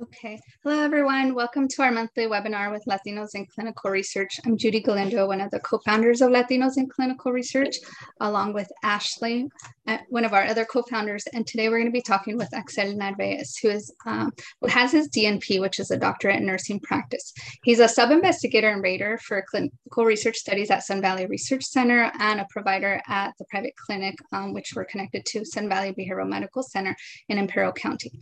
Okay. Hello, everyone. Welcome to our monthly webinar with Latinos in Clinical Research. I'm Judy Galindo, one of the co-founders of Latinos in Clinical Research, along with Ashley, uh, one of our other co-founders. And today we're going to be talking with Axel Narvaez, who is um, who has his DNP, which is a doctorate in nursing practice. He's a sub-investigator and rater for clinical research studies at Sun Valley Research Center and a provider at the private clinic, um, which we're connected to Sun Valley Behavioral Medical Center in Imperial County.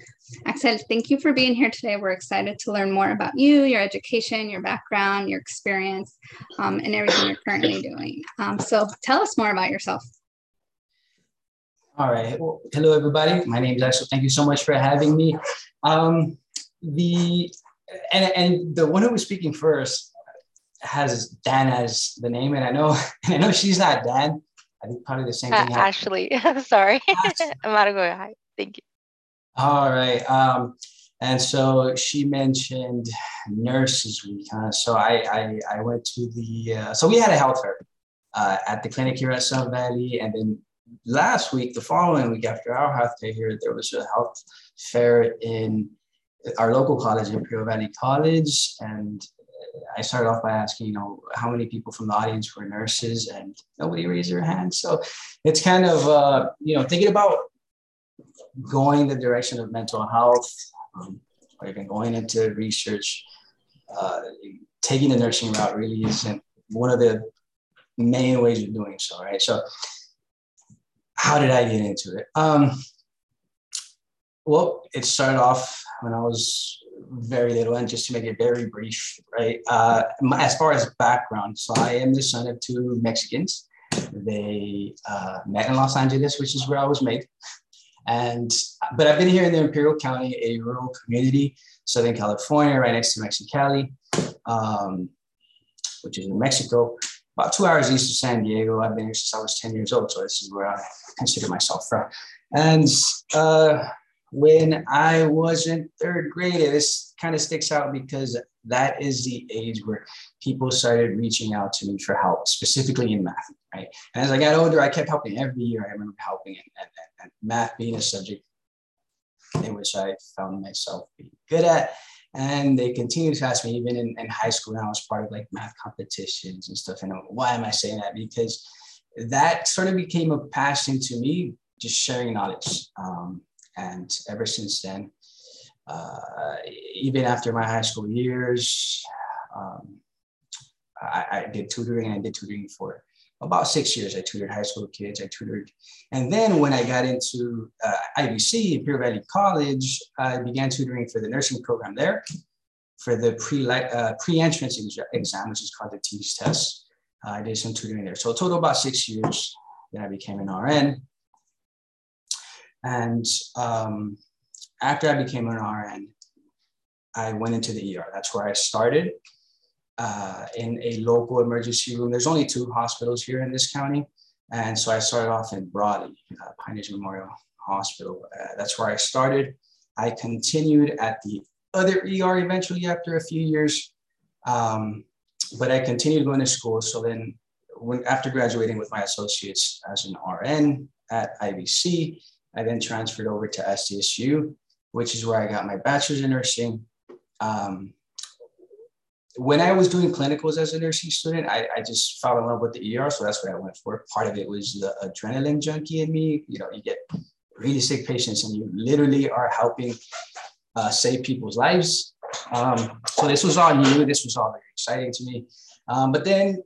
Axel, thank you for being here today. We're excited to learn more about you, your education, your background, your experience, um, and everything you're currently doing. Um, so tell us more about yourself. All right. Well, hello, everybody. My name is Axel. Thank you so much for having me. Um, the and, and the one who was speaking first has Dan as the name, and I know and I know she's not Dan. I think probably the same uh, thing. Ashley, sorry, I'm not going. Hi, thank you. All right. Um, and so she mentioned Nurses Week. Huh? So I, I, I went to the, uh, so we had a health fair uh, at the clinic here at Sun Valley. And then last week, the following week after our health day here, there was a health fair in our local college, Imperial Valley College. And I started off by asking, you know, how many people from the audience were nurses, and nobody raised their hand. So it's kind of, uh, you know, thinking about going the direction of mental health, um, or even going into research, uh, taking the nursing route really isn't one of the main ways of doing so, right? So, how did I get into it? Um, well, it started off when I was very little, and just to make it very brief, right? Uh, as far as background, so I am the son of two Mexicans. They uh, met in Los Angeles, which is where I was made. And but I've been here in the Imperial County, a rural community, Southern California, right next to Mexicali, um, which is in Mexico, about two hours east of San Diego. I've been here since I was 10 years old, so this is where I consider myself from. And uh, when I was in third grade, this kind of sticks out because that is the age where people started reaching out to me for help, specifically in math, right? And as I got older, I kept helping every year. I remember helping and, and math being a subject in which I found myself being good at. And they continued to ask me, even in, in high school, I was part of like math competitions and stuff. And why am I saying that? Because that sort of became a passion to me, just sharing knowledge. Um, and ever since then, uh, even after my high school years, um, I, I, did tutoring and I did tutoring for about six years. I tutored high school kids. I tutored. And then when I got into uh, IVC, Imperial Valley College, I began tutoring for the nursing program there for the pre, uh, pre-entrance exam, which is called the TEAS test. Uh, I did some tutoring there. So total about six years. Then I became an RN. And um, after I became an RN, I went into the ER. That's where I started uh, in a local emergency room. There's only two hospitals here in this county. And so I started off in Brawley, uh, Pioneers Memorial Hospital. Uh, that's where I started. I continued at the other ER eventually after a few years. Um, but I continued going to school. So then, when, after graduating with my associates as an RN at IVC, I then transferred over to SDSU, which is where I got my bachelor's in nursing. Um, when I was doing clinicals as a nursing student, I, I just fell in love with the ER. So that's what I went for. Part of it was the adrenaline junkie in me. You know, you get really sick patients and you literally are helping uh, save people's lives. Um, so this was all new. This was all very exciting to me. Um, but then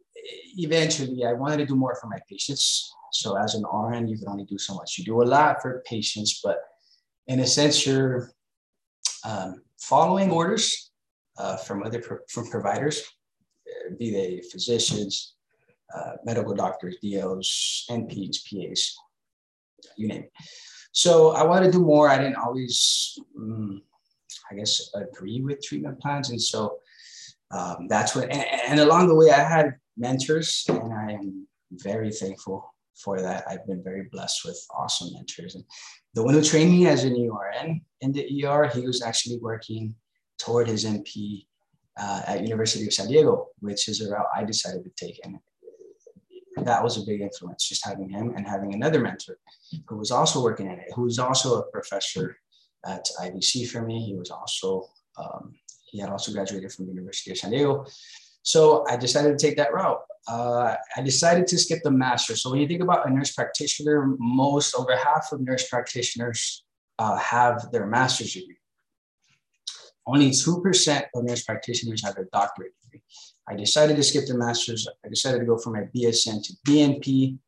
eventually I wanted to do more for my patients. So as an RN, you can only do so much. You do a lot for patients, but in a sense, you're um, following orders uh, from other pro- from providers, uh, be they physicians, uh, medical doctors, DOs, NPs, PAs, you name it. So I wanted to do more. I didn't always, um, I guess, agree with treatment plans, and so um, that's what. And, and along the way, I had mentors, and I am very thankful for that. I've been very blessed with awesome mentors. And the one who trained me as an ERN in the ER, he was actually working toward his NP uh, at University of San Diego, which is a route I decided to take. And that was a big influence, just having him and having another mentor who was also working in it, who was also a professor at IVC for me. He was also Um, he had also graduated from the University of San Diego. So I decided to take that route. Uh, I decided to skip the master. So when you think about a nurse practitioner, most over half of nurse practitioners uh, have their master's degree. Only 2% of nurse practitioners have a doctorate degree. I decided to skip the master's. I decided to go from my BSN to DNP,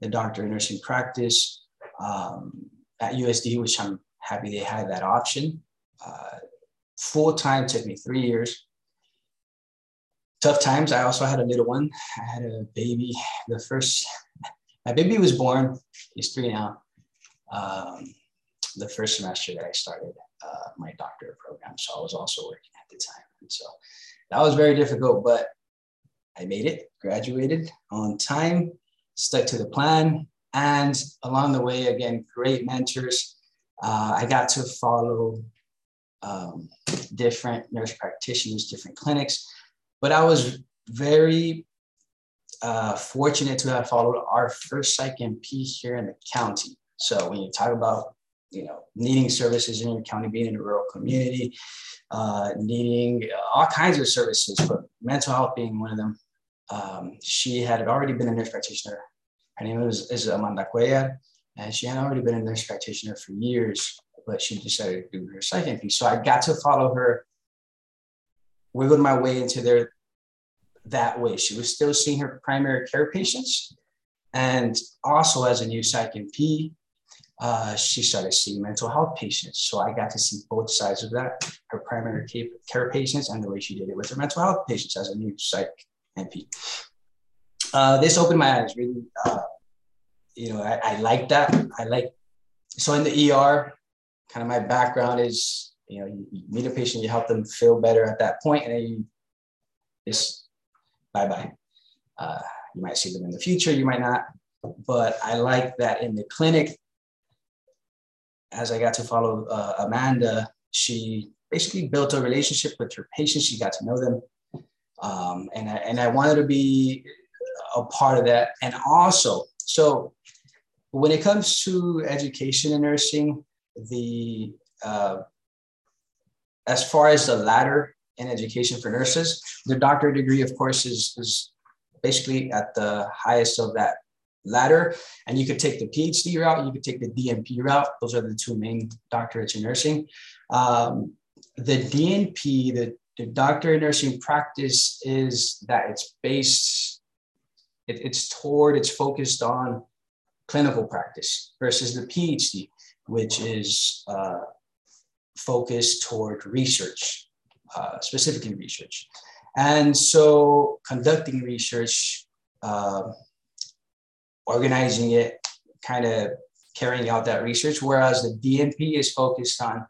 the doctor of nursing practice um, at USD, which I'm happy they had that option. Uh, full time took me three years. Tough times. I also had a little one. I had a baby. The first, my baby was born. He's three now. Um, the first semester that I started uh, my doctorate program. So I was also working at the time. And so that was very difficult, but I made it, graduated on time, stuck to the plan. And along the way, again, great mentors. Uh, I got to follow um, different nurse practitioners, different clinics. But I was very uh, fortunate to have followed our first psych NP here in the county. So when you talk about you know needing services in your county, being in a rural community, uh, needing all kinds of services, but mental health being one of them. Um, she had already been a nurse practitioner. Her name was is Amanda Cuellar, and she had already been a nurse practitioner for years but she decided to do her second piece. So I got to follow her, wiggled my way into there that way. She was still seeing her primary care patients. And also as a new psych NP, uh, she started seeing mental health patients. So I got to see both sides of that, her primary care patients and the way she did it with her mental health patients as a new psych NP. Uh, this opened my eyes really. Uh, you know, I, I like that. I like, so in the ER, kind of my background is, you know, you, you meet a patient, you help them feel better at that point, and then you just bye bye. Uh, you might see them in the future, you might not, but I like that in the clinic. As I got to follow uh, Amanda, she basically built a relationship with her patients. She got to know them, um, and I, and I wanted to be a part of that. And also, so when it comes to education and nursing, the uh, as far as the ladder in education for nurses, the doctorate degree, of course, is, is basically at the highest of that ladder. And you could take the PhD route, you could take the DNP route. Those are the two main doctorates in nursing. Um, the DNP, the, the doctor in nursing practice, is that it's based, it, it's toward, it's focused on clinical practice versus the PhD which is uh, focused toward research, uh, specifically research. And so conducting research, uh, organizing it, kind of carrying out that research, whereas the DNP is focused on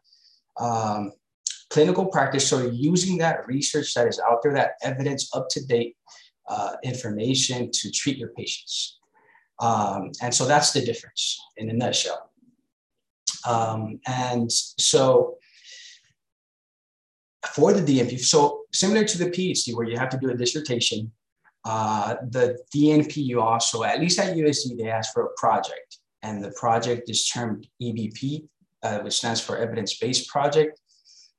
um, clinical practice. So using that research that is out there, that evidence up to date uh, information to treat your patients. Um, and so that's the difference in a nutshell. Um, and so for the DNP, so similar to the PhD where you have to do a dissertation, uh, the DNP you also, at least at USD, they ask for a project. And the project is termed EBP, uh, which stands for evidence-based project.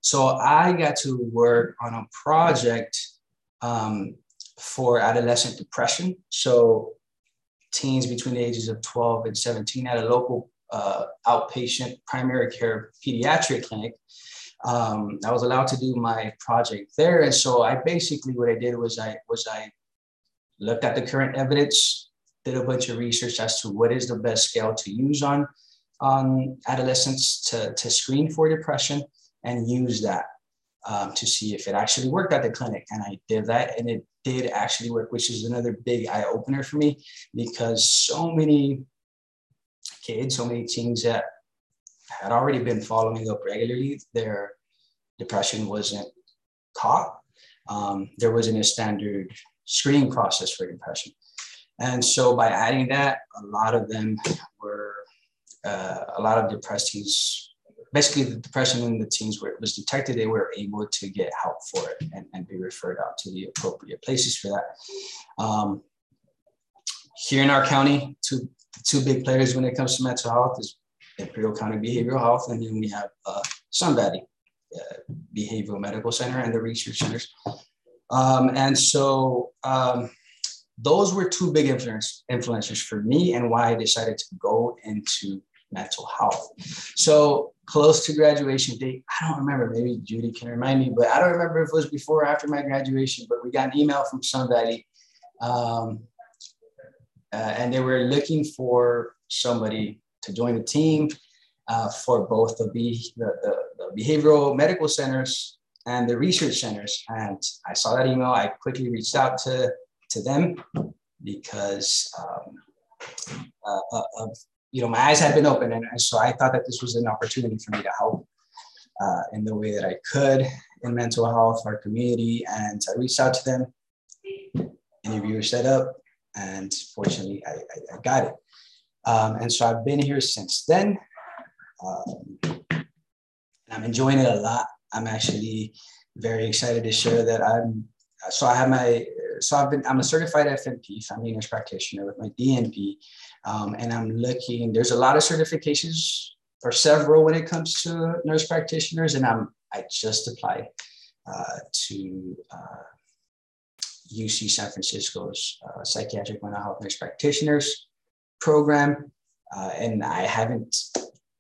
So I got to work on a project um, for adolescent depression. So teens between the ages of 12 and 17 at a local uh, outpatient primary care pediatric clinic. Um, I was allowed to do my project there, and so I basically what I did was I was I looked at the current evidence, did a bunch of research as to what is the best scale to use on on adolescents to, to screen for depression, and use that um, to see if it actually worked at the clinic. And I did that, and it did actually work, which is another big eye opener for me because so many kids, so many teens that had already been following up regularly, their depression wasn't caught. Um, there wasn't a standard screening process for depression. And so by adding that, a lot of them were, uh, a lot of depressed teens, basically the depression in the teens where it was detected, they were able to get help for it and, and be referred out to the appropriate places for that. Um, here in our county, two two big players when it comes to mental health is Imperial County Behavioral Health, and then we have uh, Sun Valley uh, Behavioral Medical Center and the research centers. Um, and so um, those were two big influence, influencers for me and why I decided to go into mental health. So close to graduation date, I don't remember, maybe Judy can remind me, but I don't remember if it was before or after my graduation, but we got an email from somebody um, uh, and they were looking for somebody to join the team uh, for both the, be- the, the, the behavioral medical centers and the research centers. And I saw that email. I quickly reached out to, to them because um, uh, of you know, my eyes had been open. And, so I thought that this was an opportunity for me to help uh, in the way that I could in mental health, our community. And I reached out to them, interview set up, and fortunately, I, I, I got it. Um, and so I've been here since then. Um, I'm enjoying it a lot. I'm actually very excited to share that I'm. So I have my. So I've been. I'm a certified FNP, family nurse practitioner, with my DNP, um, and I'm looking, there's a lot of certifications or several when it comes to nurse practitioners. And I'm, I just applied uh, to uh, UC San Francisco's uh, psychiatric mental health nurse practitioners program. Uh, and I haven't,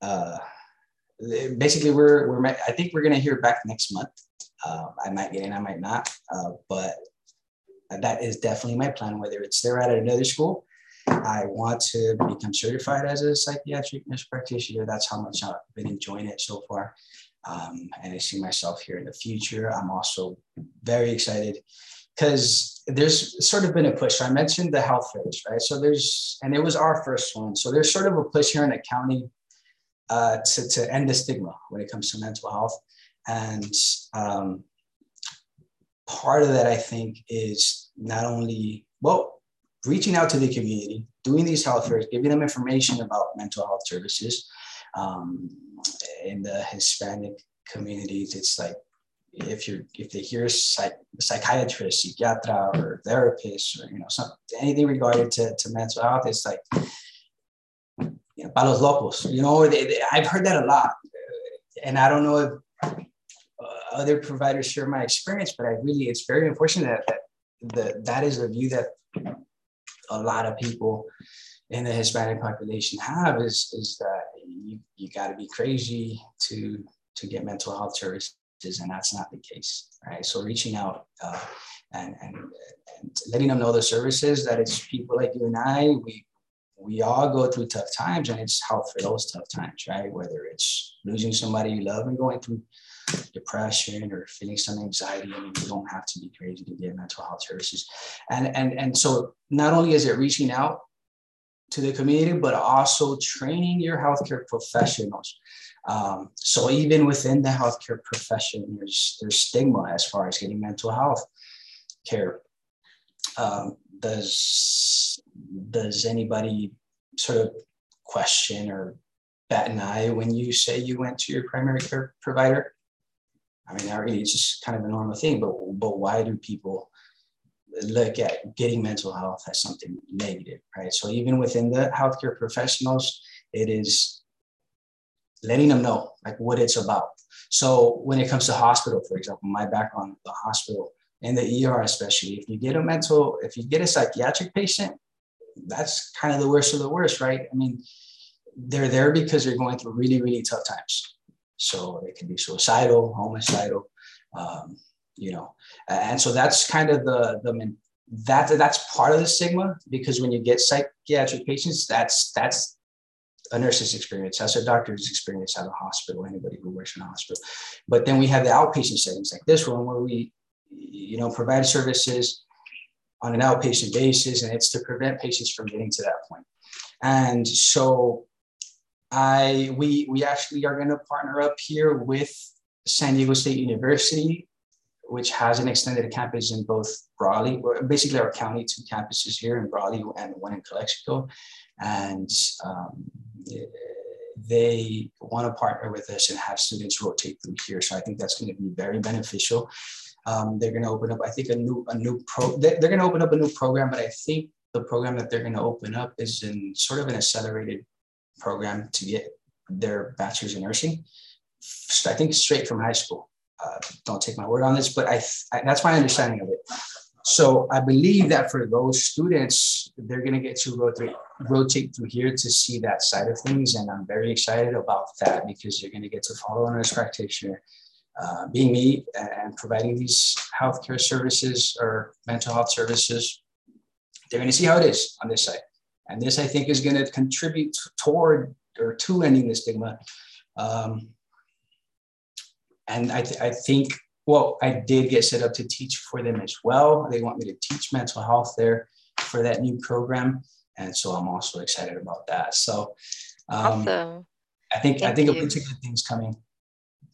uh, basically we're, we're, I think we're to hear back next month. Uh, I might get in, I might not, but that is definitely my plan, whether it's there at another school I want to become certified as a psychiatric nurse practitioner. That's how much I've been enjoying it so far. Um, and I see myself here in the future. I'm also very excited because there's sort of been a push. So I mentioned the health fairs, right? So there's, and it was our first one. So there's sort of a push here in the county uh, to, to end the stigma when it comes to mental health. And um, part of that, I think, is not only, well, reaching out to the community, doing these health fairs, giving them information about mental health services. Um, in the Hispanic communities, it's like if you if they hear psych, psychiatrist, psychiatra, or therapist, or you know, some, anything regarded to, to mental health, it's like palos locos. You know, they, they, I've heard that a lot, and I don't know if uh, other providers share my experience, but I really it's very unfortunate that that, that, that is a view that a lot of people in the Hispanic population have is, is that you, you got to be crazy to, to get mental health services, and that's not the case, right? So reaching out uh, and, and, and letting them know the services that it's people like you and I, we, we all go through tough times and it's help for those tough times, right? Whether it's losing somebody you love and going through depression or feeling some anxiety. I mean, you don't have to be crazy to get mental health services. And, and, and so not only is it reaching out to the community, but also training your healthcare professionals. Um, so even within the healthcare profession, there's, there's stigma as far as getting mental health care. Um, does anybody sort of question or bat an eye when you say you went to your primary care provider? I mean, it's just kind of a normal thing, but but why do people look at getting mental health as something negative, right? So even within the healthcare professionals, it is letting them know like what it's about. So when it comes to hospital, for example, my background, the hospital and the ER especially, if you get a mental, if you get a psychiatric patient, that's kind of the worst of the worst, right? I mean, they're there because they're going through really, really tough times. So it can be suicidal, homicidal, um, you know, and so that's kind of the the that that's part of the stigma because when you get psychiatric patients, that's that's a nurse's experience, that's a doctor's experience at a hospital, anybody who works in a hospital. But then we have the outpatient settings like this one where we, you know, provide services on an outpatient basis, and it's to prevent patients from getting to that point. And so I we we actually are going to partner up here with San Diego State University, which has an extended campus in both Brawley, basically our county two campuses here in Brawley and one in Calexico, and um, they want to partner with us and have students rotate through here. So I think that's going to be very beneficial. Um, they're going to open up, I think, a new a new pro. They're going to open up a new program, but I think the program that they're going to open up is in sort of an accelerated program to get their bachelor's in nursing. I think straight from high school. Uh, don't take my word on this, but I, I, that's my understanding of it. So I believe that for those students, they're going to get to rotate, rotate through here to see that side of things. And I'm very excited about that because you're going to get to follow a nurse practitioner, uh, being me and providing these healthcare services or mental health services. They're going to see how it is on this side. And this, I think, is going to contribute toward or to ending the stigma. Um, and I, th- I think well, I did get set up to teach for them as well. They want me to teach mental health there for that new program, and so I'm also excited about that. So, um, awesome. I think Thank I think you. a bunch of good things coming.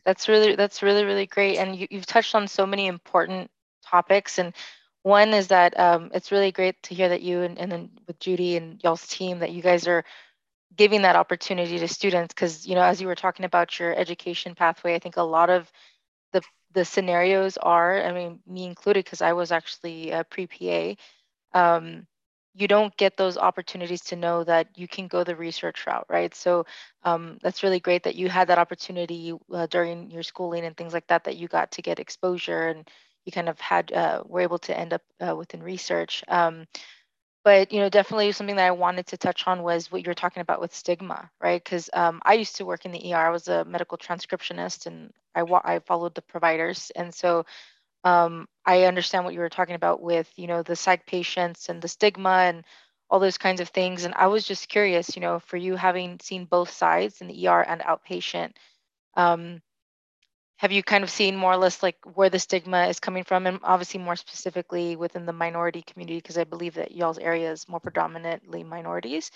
That's really that's really really great, and you, you've touched on so many important topics. And one is that um, it's really great to hear that you and, and then with Judy and y'all's team that you guys are giving that opportunity to students because you know as you were talking about your education pathway, I think a lot of the the scenarios are, I mean, me included, because I was actually a pre-PA, um, you don't get those opportunities to know that you can go the research route, right? So um, that's really great that you had that opportunity uh, during your schooling and things like that, that you got to get exposure and you kind of had, uh, were able to end up uh, within research. Um, but you know definitely something that i wanted to touch on was what you were talking about with stigma right because um, i used to work in the er i was a medical transcriptionist and i, I followed the providers and so um, i understand what you were talking about with you know the psych patients and the stigma and all those kinds of things. And i was just curious you know for you having seen both sides in the er and outpatient um, have you kind of seen more or less like where the stigma is coming from? And obviously more specifically within the minority community because i believe that y'all's area is more predominantly minorities.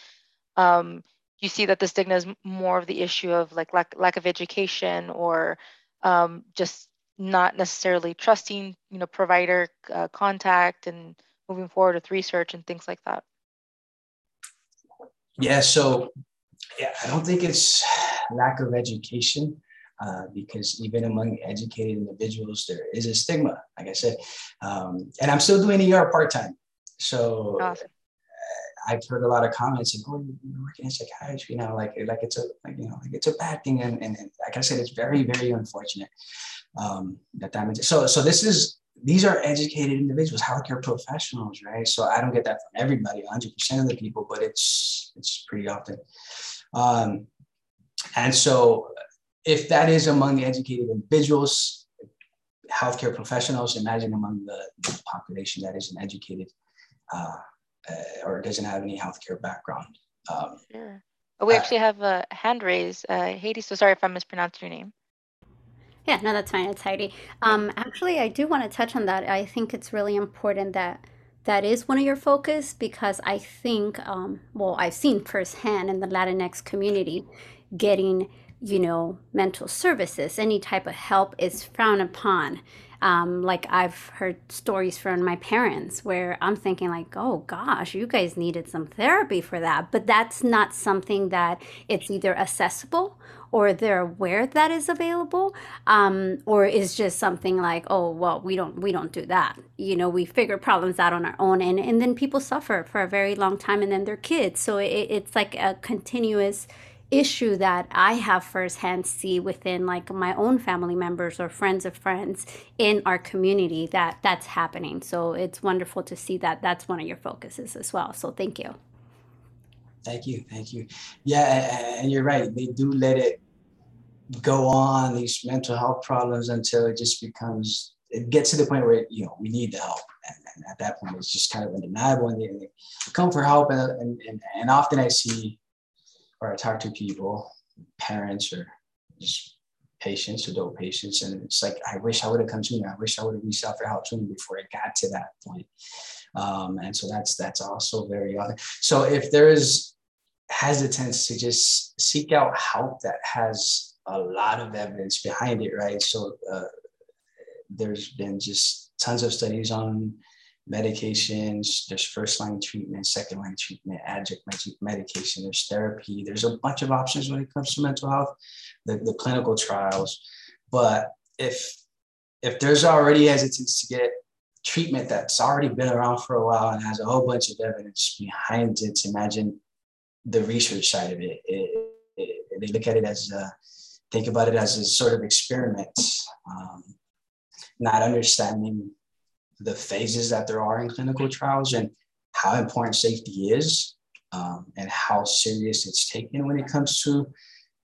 Um, you see that the stigma is more of the issue of like lack, lack of education or um, just not necessarily trusting you know provider uh, contact and moving forward with research and things like that yeah so yeah i don't think it's lack of education uh, because even among educated individuals, there is a stigma, like I said. Um, and I'm still doing ER part time. So awesome. uh, I've heard a lot of comments and, oh, you're working in psychiatry now, like, like it's a, like, you know, like it's a bad thing. And, and, and like I said, it's very, very unfortunate um, that means, so, so this is, these are educated individuals, healthcare professionals, right? So I don't get that from everybody, 100% of the people, but it's, it's pretty often. Um, and so if that is among the educated individuals, healthcare professionals, imagine among the, the population that isn't educated uh, uh, or doesn't have any healthcare background. Um, sure. we uh, actually have a hand raise. Uh, Haiti, so sorry if I mispronounced your name. Yeah, no, that's fine. It's Heidi. Um, actually, I do want to touch on that. I think it's really important that that is one of your focus because I think, um, well, I've seen firsthand in the Latinx community getting you know, mental services, any type of help is frowned upon. Um, like I've heard stories from my parents where I'm thinking like, oh gosh, you guys needed some therapy for that. But that's not something that it's either accessible or they're aware that is available, um, or is just something like, oh well, we don't we don't do that. You know, we figure problems out on our own, and and then people suffer for a very long time, and then their kids. So it, it's like a continuous issue that I have firsthand see within like my own family members or friends of friends in our community that that's happening. So it's wonderful to see that that's one of your focuses as well. So thank you. Thank you. Thank you. Yeah, and you're right. They do let it go on these mental health problems until it just becomes it gets to the point where you know we need the help and, and at that point it's just kind of undeniable and they, they come for help and, and, and often i see or I talk to people, parents or just patients, adult patients, and it's like, I wish I would have come to sooner. I wish I would have reached out for help to sooner before it got to that point. Um, and so that's that's also very other. So if there is hesitance to just seek out help that has a lot of evidence behind it, right? So uh, there's been just tons of studies on medications, there's first line treatment, second line treatment, adjunct medication, there's therapy, there's a bunch of options when it comes to mental health, the, the clinical trials. But if if there's already hesitance to get treatment that's already been around for a while and has a whole bunch of evidence behind it, imagine the research side of it. it, it they look at it as a think about it as a sort of experiment, um, not understanding the phases that there are in clinical trials and how important safety is um, and how serious it's taken when it comes to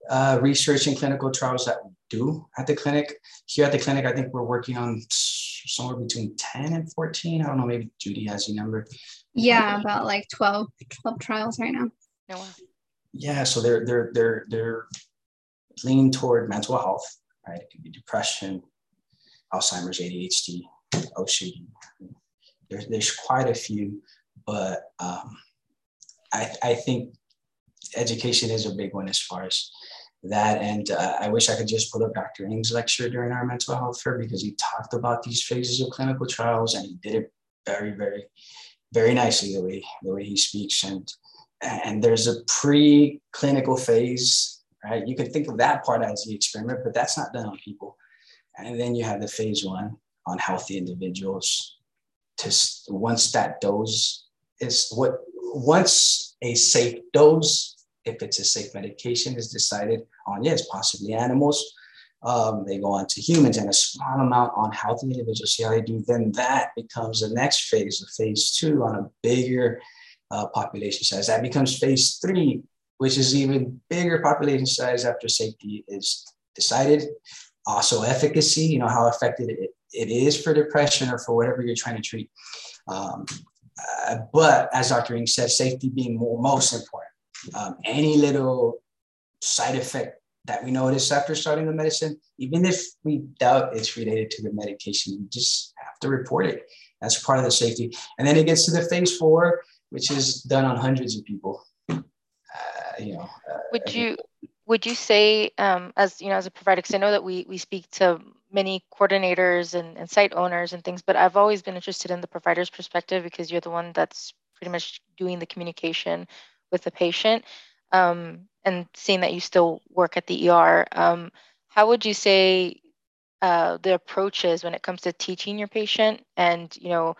uh, research and clinical trials that we do at the clinic. Here at the clinic, I think we're working on somewhere between 10 and 14. I don't know, maybe Judy has a number. Yeah, about like 12, 12 trials right now. Oh, wow. Yeah, so they're they're they're they're leaning toward mental health, right? It could be depression, Alzheimer's, ADHD, OCD. There's there's quite a few, but um, I I think education is a big one as far as that. And uh, I wish I could just pull up Dr. Ng's lecture during our mental health fair because he talked about these phases of clinical trials and he did it very, very, very nicely the way the way he speaks. And and there's a pre-clinical phase, right? You can think of that part as the experiment, but that's not done on people. And then you have the phase one on healthy individuals. To once that dose is what once a safe dose if it's a safe medication is decided on, yes, possibly animals. Um, they go on to humans and a small amount on healthy individuals, see how they do. Then that becomes the next phase of phase two on a bigger uh, population size. That becomes phase three, which is even bigger population size after safety is decided. Also, efficacy, you know, how effective it, it is for depression or for whatever you're trying to treat. Um, uh, but as Dr. Ng said, safety being more, most important um, any little side effect that we notice after starting the medicine, even if we doubt it's related to the medication, we just have to report it. That's part of the safety. And then it gets to the phase four, which is done on hundreds of people. Uh, you know, uh, would you would you say um, as you know as a provider because i know that we we speak to many coordinators and, and site owners and things but i've always been interested in the provider's perspective because you're the one that's pretty much doing the communication with the patient um, and seeing that you still work at the ER, um, how would you say uh, the approach is when it comes to teaching your patient and, you know,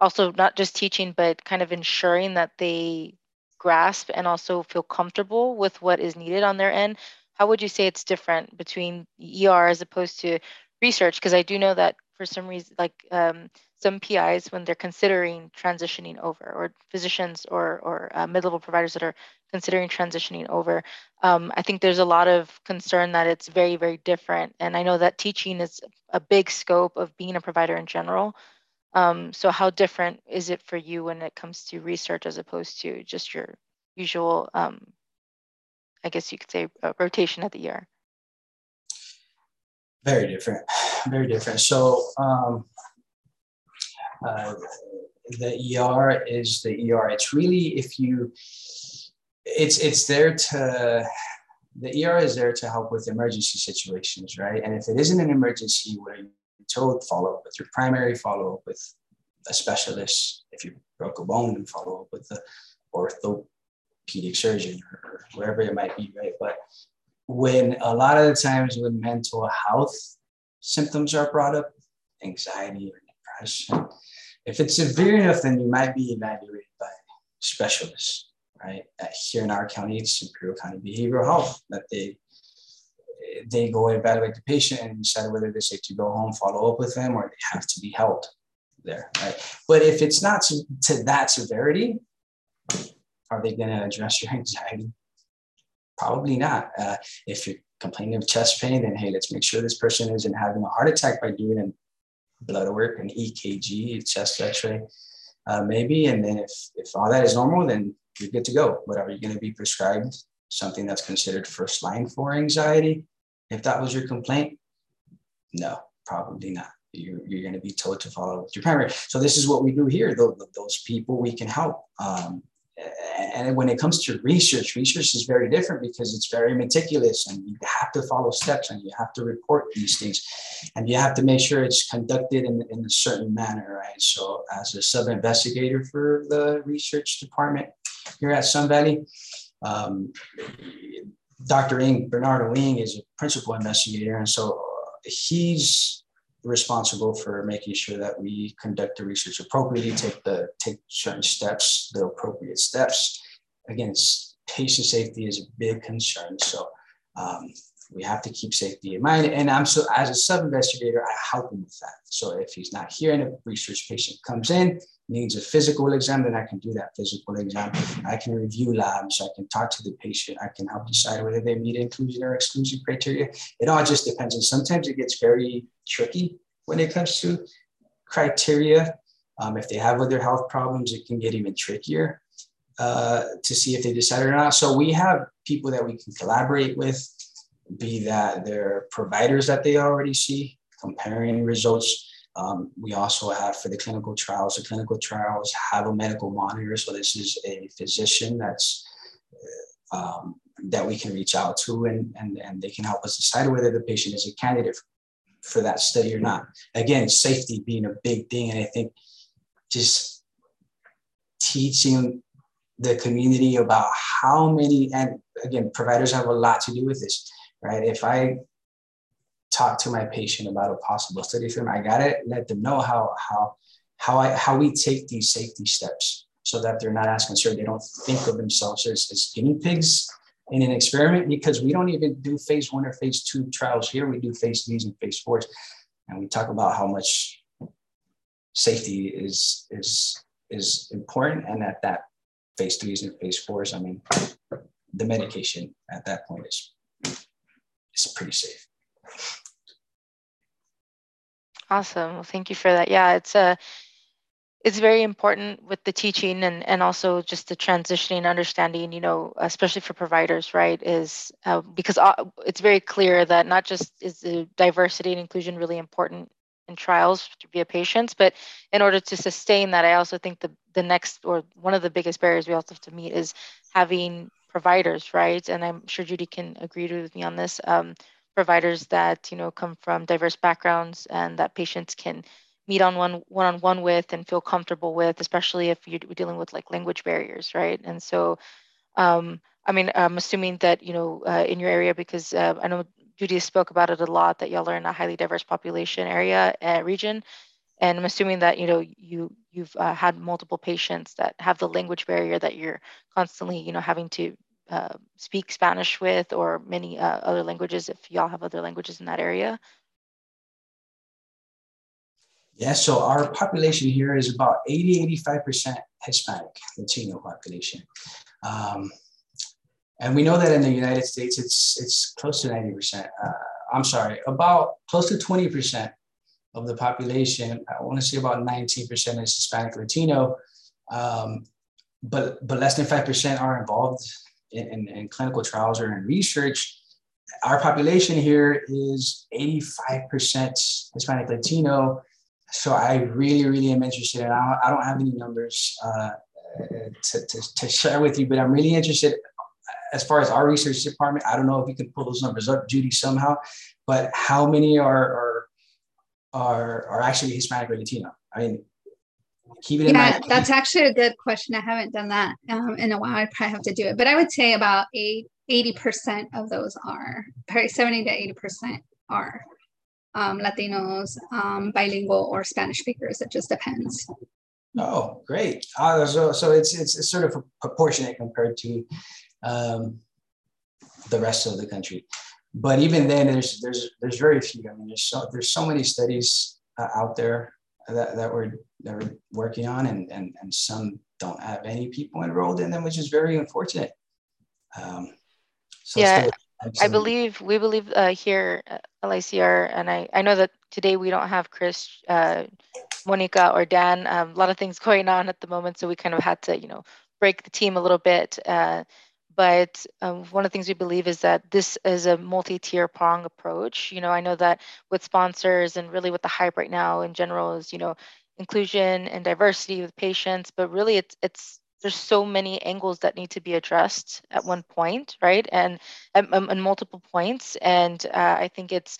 also not just teaching, but kind of ensuring that they grasp and also feel comfortable with what is needed on their end? How would you say it's different between ER as opposed to research? Because I do know that for some reason, like um, some PIs when they're considering transitioning over, or physicians or or uh, mid-level providers that are considering transitioning over. Um, I think there's a lot of concern that it's very very different, and I know that teaching is a big scope of being a provider in general. Um, so how different is it for you when it comes to research as opposed to just your usual, um, I guess you could say, uh, rotation at the ER? Very different, very different. So um, uh, the ER is the ER. It's really if you, it's it's there to, the ER is there to help with emergency situations, right? And if it isn't an emergency where you told follow up with your primary, follow up with a specialist. If you broke a bone, and follow up with the orthopedic surgeon or wherever it might be, right? But when a lot of the times when mental health symptoms are brought up, anxiety or depression, if it's severe enough, then you might be evaluated by specialists, right? Here in our county, it's Imperial County Behavioral Health that they they go and evaluate the patient and decide whether they say to go home, follow up with them, or they have to be held there, right? But if it's not to, to that severity, are they going to address your anxiety? Probably not. Uh, if you're complaining of chest pain, then hey, let's make sure this person isn't having a heart attack by doing a blood work, an EKG, chest X-ray, uh, maybe. And then if if all that is normal, then you're good to go. Are you going to be prescribed something that's considered first line for anxiety? If that was your complaint, no, probably not. You're, you're going to be told to follow with your primary. So this is what we do here. Those, those people we can help. Um, and when it comes to research, research is very different because it's very meticulous and you have to follow steps and you have to report these things and you have to make sure it's conducted in, in a certain manner, right? So as a sub-investigator for the research department here at Sun Valley, um, Dr. Ng, Bernardo Ng is a principal investigator. And so he's responsible for making sure that we conduct the research appropriately, take the take certain steps, the appropriate steps. Again, patient safety is a big concern. So um, we have to keep safety in mind. And I'm so as a sub investigator, I help him with that. So if he's not here and a research patient comes in, needs a physical exam, then I can do that physical exam. I can review labs. I can talk to the patient. I can help decide whether they meet inclusion or exclusion criteria. It all just depends. And sometimes it gets very tricky when it comes to criteria. Um, if they have other health problems, it can get even trickier uh, to see if they decide or not. So we have people that we can collaborate with be that their providers that they already see, comparing results. Um, we also have for the clinical trials, the clinical trials have a medical monitor. So this is a physician that's um, that we can reach out to and, and, and they can help us decide whether the patient is a candidate for that study or not. Again, safety being a big thing. And I think just teaching the community about how many, and again, providers have a lot to do with this right? If I talk to my patient about a possible study for them, I gotta let them know how how how I how we take these safety steps so that they're not as concerned. They don't think of themselves as, as guinea pigs in an experiment because we don't even do phase one or phase two trials here. We do phase threes and phase fours. And we talk about how much safety is is is important and at that phase threes and phase fours, I mean the medication at that point is is pretty safe. Awesome. Well, thank you for that. Yeah, it's a uh, it's very important with the teaching and and also just the transitioning understanding you know especially for providers right is uh, because uh, it's very clear that not just is the diversity and inclusion really important in trials via patients but in order to sustain that i also think the the next or one of the biggest barriers we also have to meet is having providers, right? And I'm sure Judy can agree with me on this. Um, providers that you know come from diverse backgrounds and that patients can meet on one one-on-one with and feel comfortable with, especially if you're dealing with like language barriers, right? And so, um, I mean, I'm assuming that you know uh, in your area because uh, I know Judy spoke about it a lot that y'all are in a highly diverse population area uh, region, and I'm assuming that you know you you've uh, had multiple patients that have the language barrier that you're constantly you know having to uh, speak Spanish with or many uh, other languages if y'all have other languages in that area? Yeah, so our population here is about 80, 85% Hispanic, Latino population. Um, and we know that in the United States, it's, it's close to 90%. Uh, I'm sorry, about close to 20% of the population. I want to say about 19% is Hispanic Latino, um, but, but less than 5% are involved in, in, in clinical trials or in research, our population here is 85% Hispanic Latino. So I really, really am interested. And I, I don't have any numbers uh, to, to, to, share with you, but I'm really interested as far as our research department. I don't know if you can pull those numbers up, Judy, somehow, but how many are, are, are, are actually Hispanic or Latino? I mean, keep it in yeah, mind. that's actually a good question. I haven't done that um, in a while. I probably have to do it, but I would say about eight, 80% of those are, probably 70 to 80% are um, Latinos, um, bilingual, or Spanish speakers. It just depends. Oh, great. Uh, so, so it's, it's, it's sort of proportionate compared to um, the rest of the country. But even then, there's there's there's very few. I mean, there's so there's so many studies uh, out there that, that we're that we're working on, and, and and some don't have any people enrolled in them, which is very unfortunate. Um, so yeah, I believe we believe uh, here at LICR, and I I know that today we don't have Chris, uh, Monica, or Dan. Um, a lot of things going on at the moment, so we kind of had to you know break the team a little bit. Uh, but um, one of the things we believe is that this is a multi-tier prong approach. You know, I know that with sponsors and really with the hype right now in general is, you know, inclusion and diversity with patients, but really it's it's there's so many angles that need to be addressed at one point, right? And and, multiple points. And uh, I think it's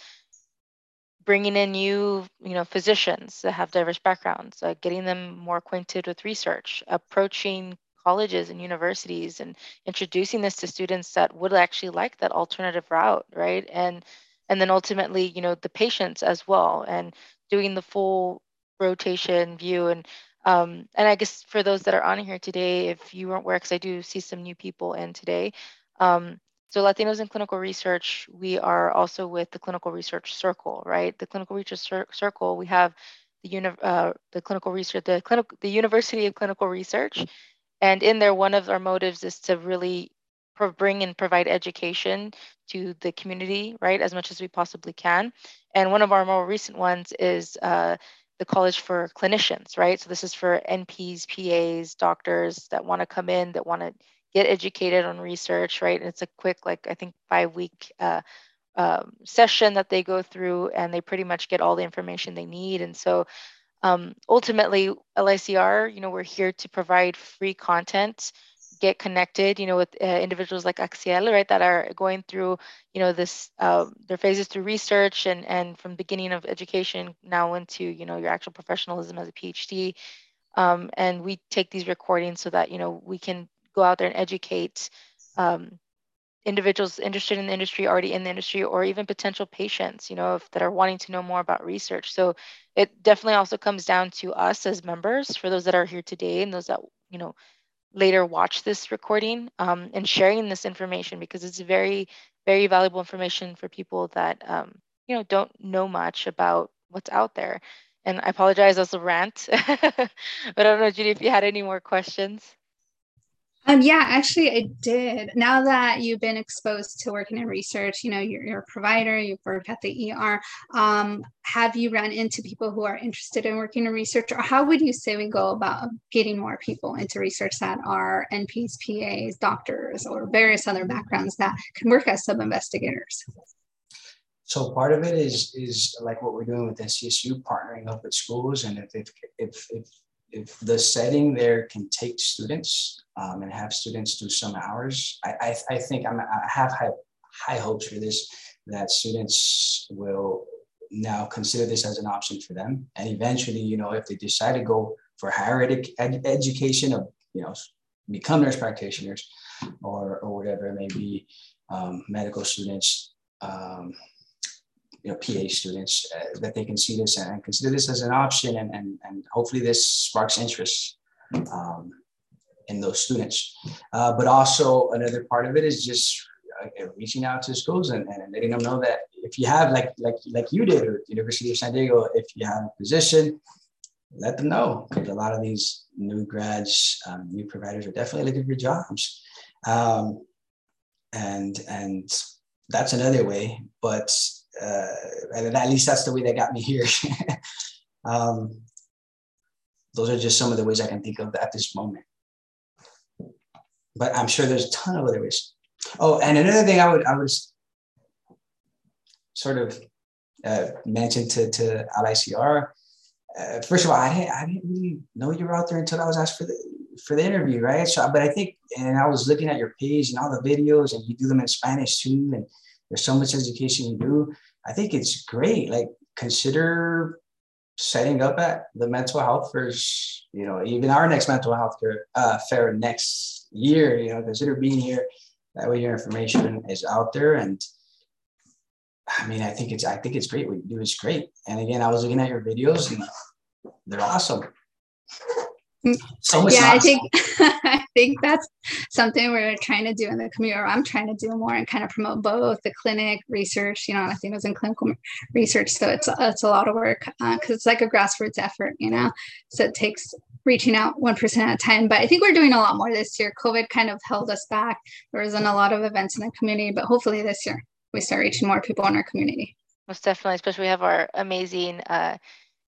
bringing in new, you know, physicians that have diverse backgrounds, uh, getting them more acquainted with research, approaching colleges and universities and introducing this to students that would actually like that alternative route right and and then ultimately you know the patients as well and doing the full rotation view and um, and I guess for those that are on here today, if you weren't aware, because I do see some new people in today, um, So Latinos in Clinical Research, we are also with the Clinical Research Circle, right? The Clinical Research Cir Circle, we have the, uni uh, the clinical research, the clinical, the University of Clinical Research, and in there, one of our motives is to really bring and provide education to the community, right, as much as we possibly can. And one of our more recent ones is uh, the College for Clinicians, right? So this is for NPs, PAs, doctors that want to come in, that want to get educated on research, right? And it's a quick, like I think, five week uh, um, session that they go through, and they pretty much get all the information they need. And so um, ultimately, LICR, you know, we're here to provide free content get connected, you know, with uh, individuals like Axel, right, that are going through, you know, this uh, their phases through research and and from beginning of education now into, you know, your actual professionalism as a PhD. Um, and we take these recordings so that you know we can go out there and educate um, individuals interested in the industry, already in the industry, or even potential patients, you know, if, that are wanting to know more about research. So it definitely also comes down to us as members, for those that are here today and those that you know later watch this recording um, and sharing this information because it's very, very valuable information for people that, um, you know, don't know much about what's out there. And I apologize as a rant, but I don't know, Judy, if you had any more questions. Um, yeah, actually, I did. Now that you've been exposed to working in research, you know, you're, you're a provider, you've worked at the ER. Um, have you run into people who are interested in working in research, or how would you say we go about getting more people into research that are NPs, PAs, doctors, or various other backgrounds that can work as sub investigators? So part of it is is like what we're doing with NCSU, partnering up with schools, and if if if, if if the setting there can take students um, and have students do some hours, I, I, I think I'm, I have high, high hopes for this that students will now consider this as an option for them. And eventually, you know, if they decide to go for higher ed- ed- education of, you know, become nurse practitioners or, or whatever it may be, um, medical students, um, you know, PA students uh, that they can see this and consider this as an option and, and, and hopefully this sparks interest um, in those students. Uh, but also another part of it is just uh, reaching out to schools and, and letting them know that if you have like like like you did at University of San Diego, if you have a position, let them know because a lot of these new grads, um, new providers are definitely looking for jobs, um, and and that's another way. But uh, and at least that's the way they got me here. um, those are just some of the ways I can think of at this moment. But I'm sure there's a ton of other ways. Oh, and another thing I would I would sort of uh, mention to to LICR. Uh, first of all, I didn't, I didn't really know you were out there until I was asked for the for the interview, right? So, but I think, and I was looking at your page and all the videos, and you do them in Spanish too, and there's so much education you do. I think it's great. Like consider setting up at the mental health for you know even our next mental health care uh, fair next year. You know, consider being here. That way, your information is out there, and I mean, I think it's I think it's great. What you do is great. And again, I was looking at your videos, and they're awesome. So much yeah, I think I think that's something we're trying to do in the community, or I'm trying to do more and kind of promote both the clinic research, you know, I think it was in clinical research. So it's it's a lot of work because uh, it's like a grassroots effort, you know. So it takes reaching out one person percent at a time. But I think we're doing a lot more this year. COVID kind of held us back. There wasn't a lot of events in the community, but hopefully this year we start reaching more people in our community. Most definitely, especially we have our amazing uh,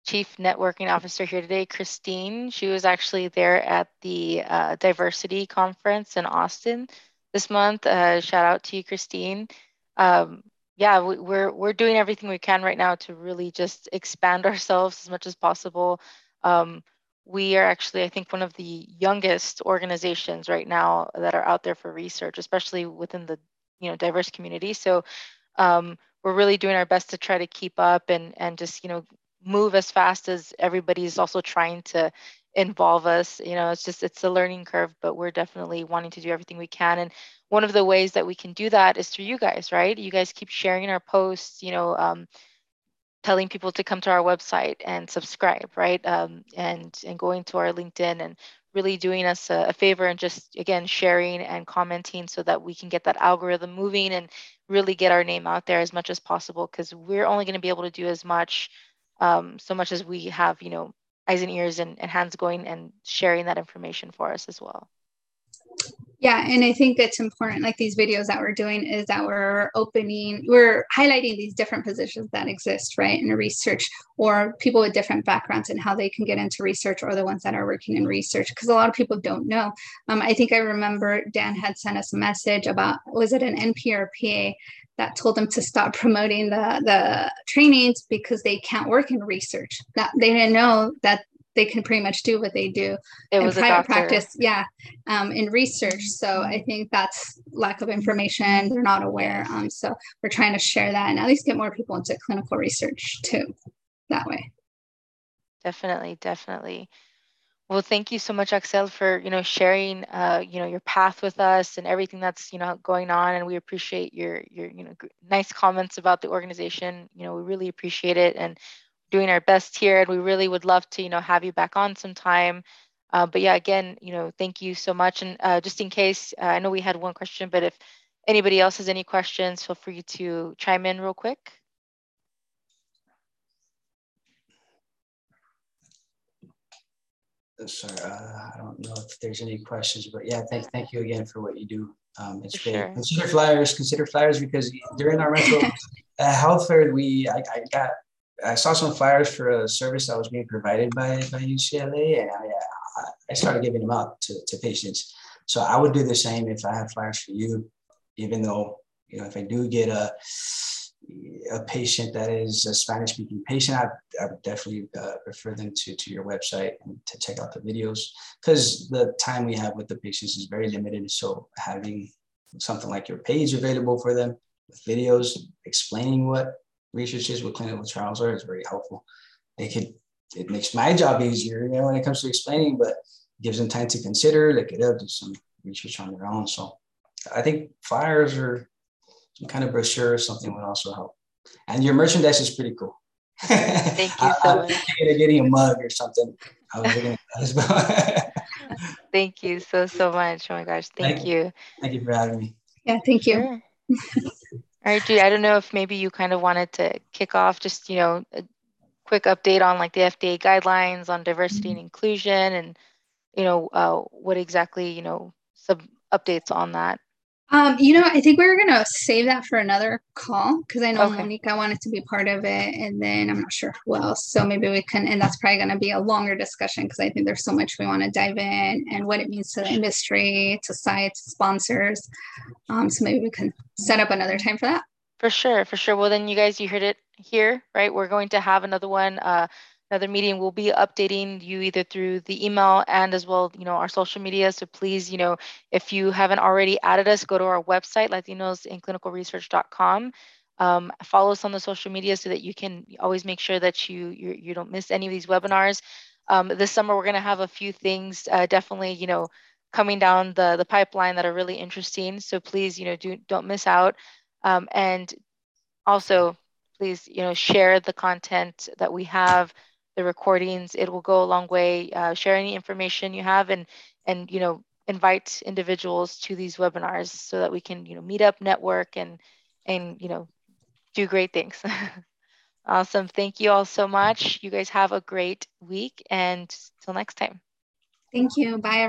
Chief Networking Officer here today, Christine. She was actually there at the uh, Diversity Conference in Austin this month. Uh, shout out to you, Christine. Um, yeah, we, we're we're doing everything we can right now to really just expand ourselves as much as possible. Um, we are actually, I think, one of the youngest organizations right now that are out there for research, especially within the you know diverse community. So um, we're really doing our best to try to keep up and and just you know move as fast as everybody's also trying to involve us you know it's just it's a learning curve but we're definitely wanting to do everything we can. And one of the ways that we can do that is through you guys right? You guys keep sharing our posts you know um, telling people to come to our website and subscribe right? Um, and and going to our linkedin and really doing us a, a, favor and just again sharing and commenting so that we can get that algorithm moving and really get our name out there as much as possible because we're only going to be able to do as much um, so much as we have you know eyes and ears and, and hands going and sharing that information for us as well yeah, and I think it's important, like these videos that we're doing, is that we're opening, we're highlighting these different positions that exist, right, in research, or people with different backgrounds and how they can get into research, or the ones that are working in research, because a lot of people don't know. Um, I think I remember Dan had sent us a message about, was it an NP or PA that told them to stop promoting the the trainings because they can't work in research. That they didn't know that they can pretty much do what they do it in private practice yeah um, in research. So i think that's lack of information they're not aware um, so we're trying to share that and at least get more people into clinical research too that way. Definitely definitely well thank you so much axel for you know sharing uh, you know your path with us and everything that's you know going on and we appreciate your your you know nice comments about the organization. You know we really appreciate it and doing our best here and we really would love to you know have you back on sometime. Uh, but yeah again you know thank you so much and uh, just in case uh, i know we had one question but if anybody else has any questions feel free to chime in real quick sorry uh, i don't know if there's any questions but yeah thank, thank you again for what you do um, it's great sure. consider flyers consider flyers because during our mental uh, health fair we I, I got I saw some flyers for a service that was being provided by, by UCLA, and I, I started giving them out to, to patients. So I would do the same if I had flyers for you, even though, you know, if I do get a, a patient that is a Spanish speaking patient, I, I would definitely uh, refer them to, to your website and to check out the videos because the time we have with the patients is very limited. So having something like your page available for them with videos explaining what researches with clinical trials are is very helpful. It could it makes my job easier, you know, when it comes to explaining, but gives them time to consider, look it up, do some research on their own. So I think flyers or some kind of brochure or something would also help. And your merchandise is pretty cool. Thank you so much. I, getting a mug or something. I was looking at Thank you so so much. Oh my gosh, thank, thank you. Thank you for having me. Yeah, thank you. Sure. All right, Judy, I don't know if maybe you kind of wanted to kick off just, you know, a quick update on like the FDA guidelines on diversity and inclusion and, you know, uh, what exactly, you know, some updates on that. Um, you know, I think we are gonna save that for another call because I know okay. Monica wanted to be part of it, and then I'm not sure who else. So maybe we can, and that's probably gonna be a longer discussion because I think there's so much we want to dive in and what it means to the industry, to sites, sponsors. Um, so maybe we can set up another time for that. For sure, for sure. Well, then you guys, you heard it here, right? We're going to have another one. Uh, another meeting we'll be updating you either through the email and as well you know our social media. So please you know if you haven't already added us go to our website latinosinClinicalResearch.com um, follow us on the social media so that you can always make sure that you you, you don't miss any of these webinars. Um, this summer we're going to have a few things uh, definitely you know coming down the the pipeline that are really interesting. So please you know do don't miss out. Um, and also please you know share the content that we have the recordings. It will go a long way. Uh, share any information you have and and you know invite individuals to these webinars so that we can you know meet up, network, and and you know do great things. awesome. Thank you all so much. You guys have a great week and till next time. Thank you. Bye.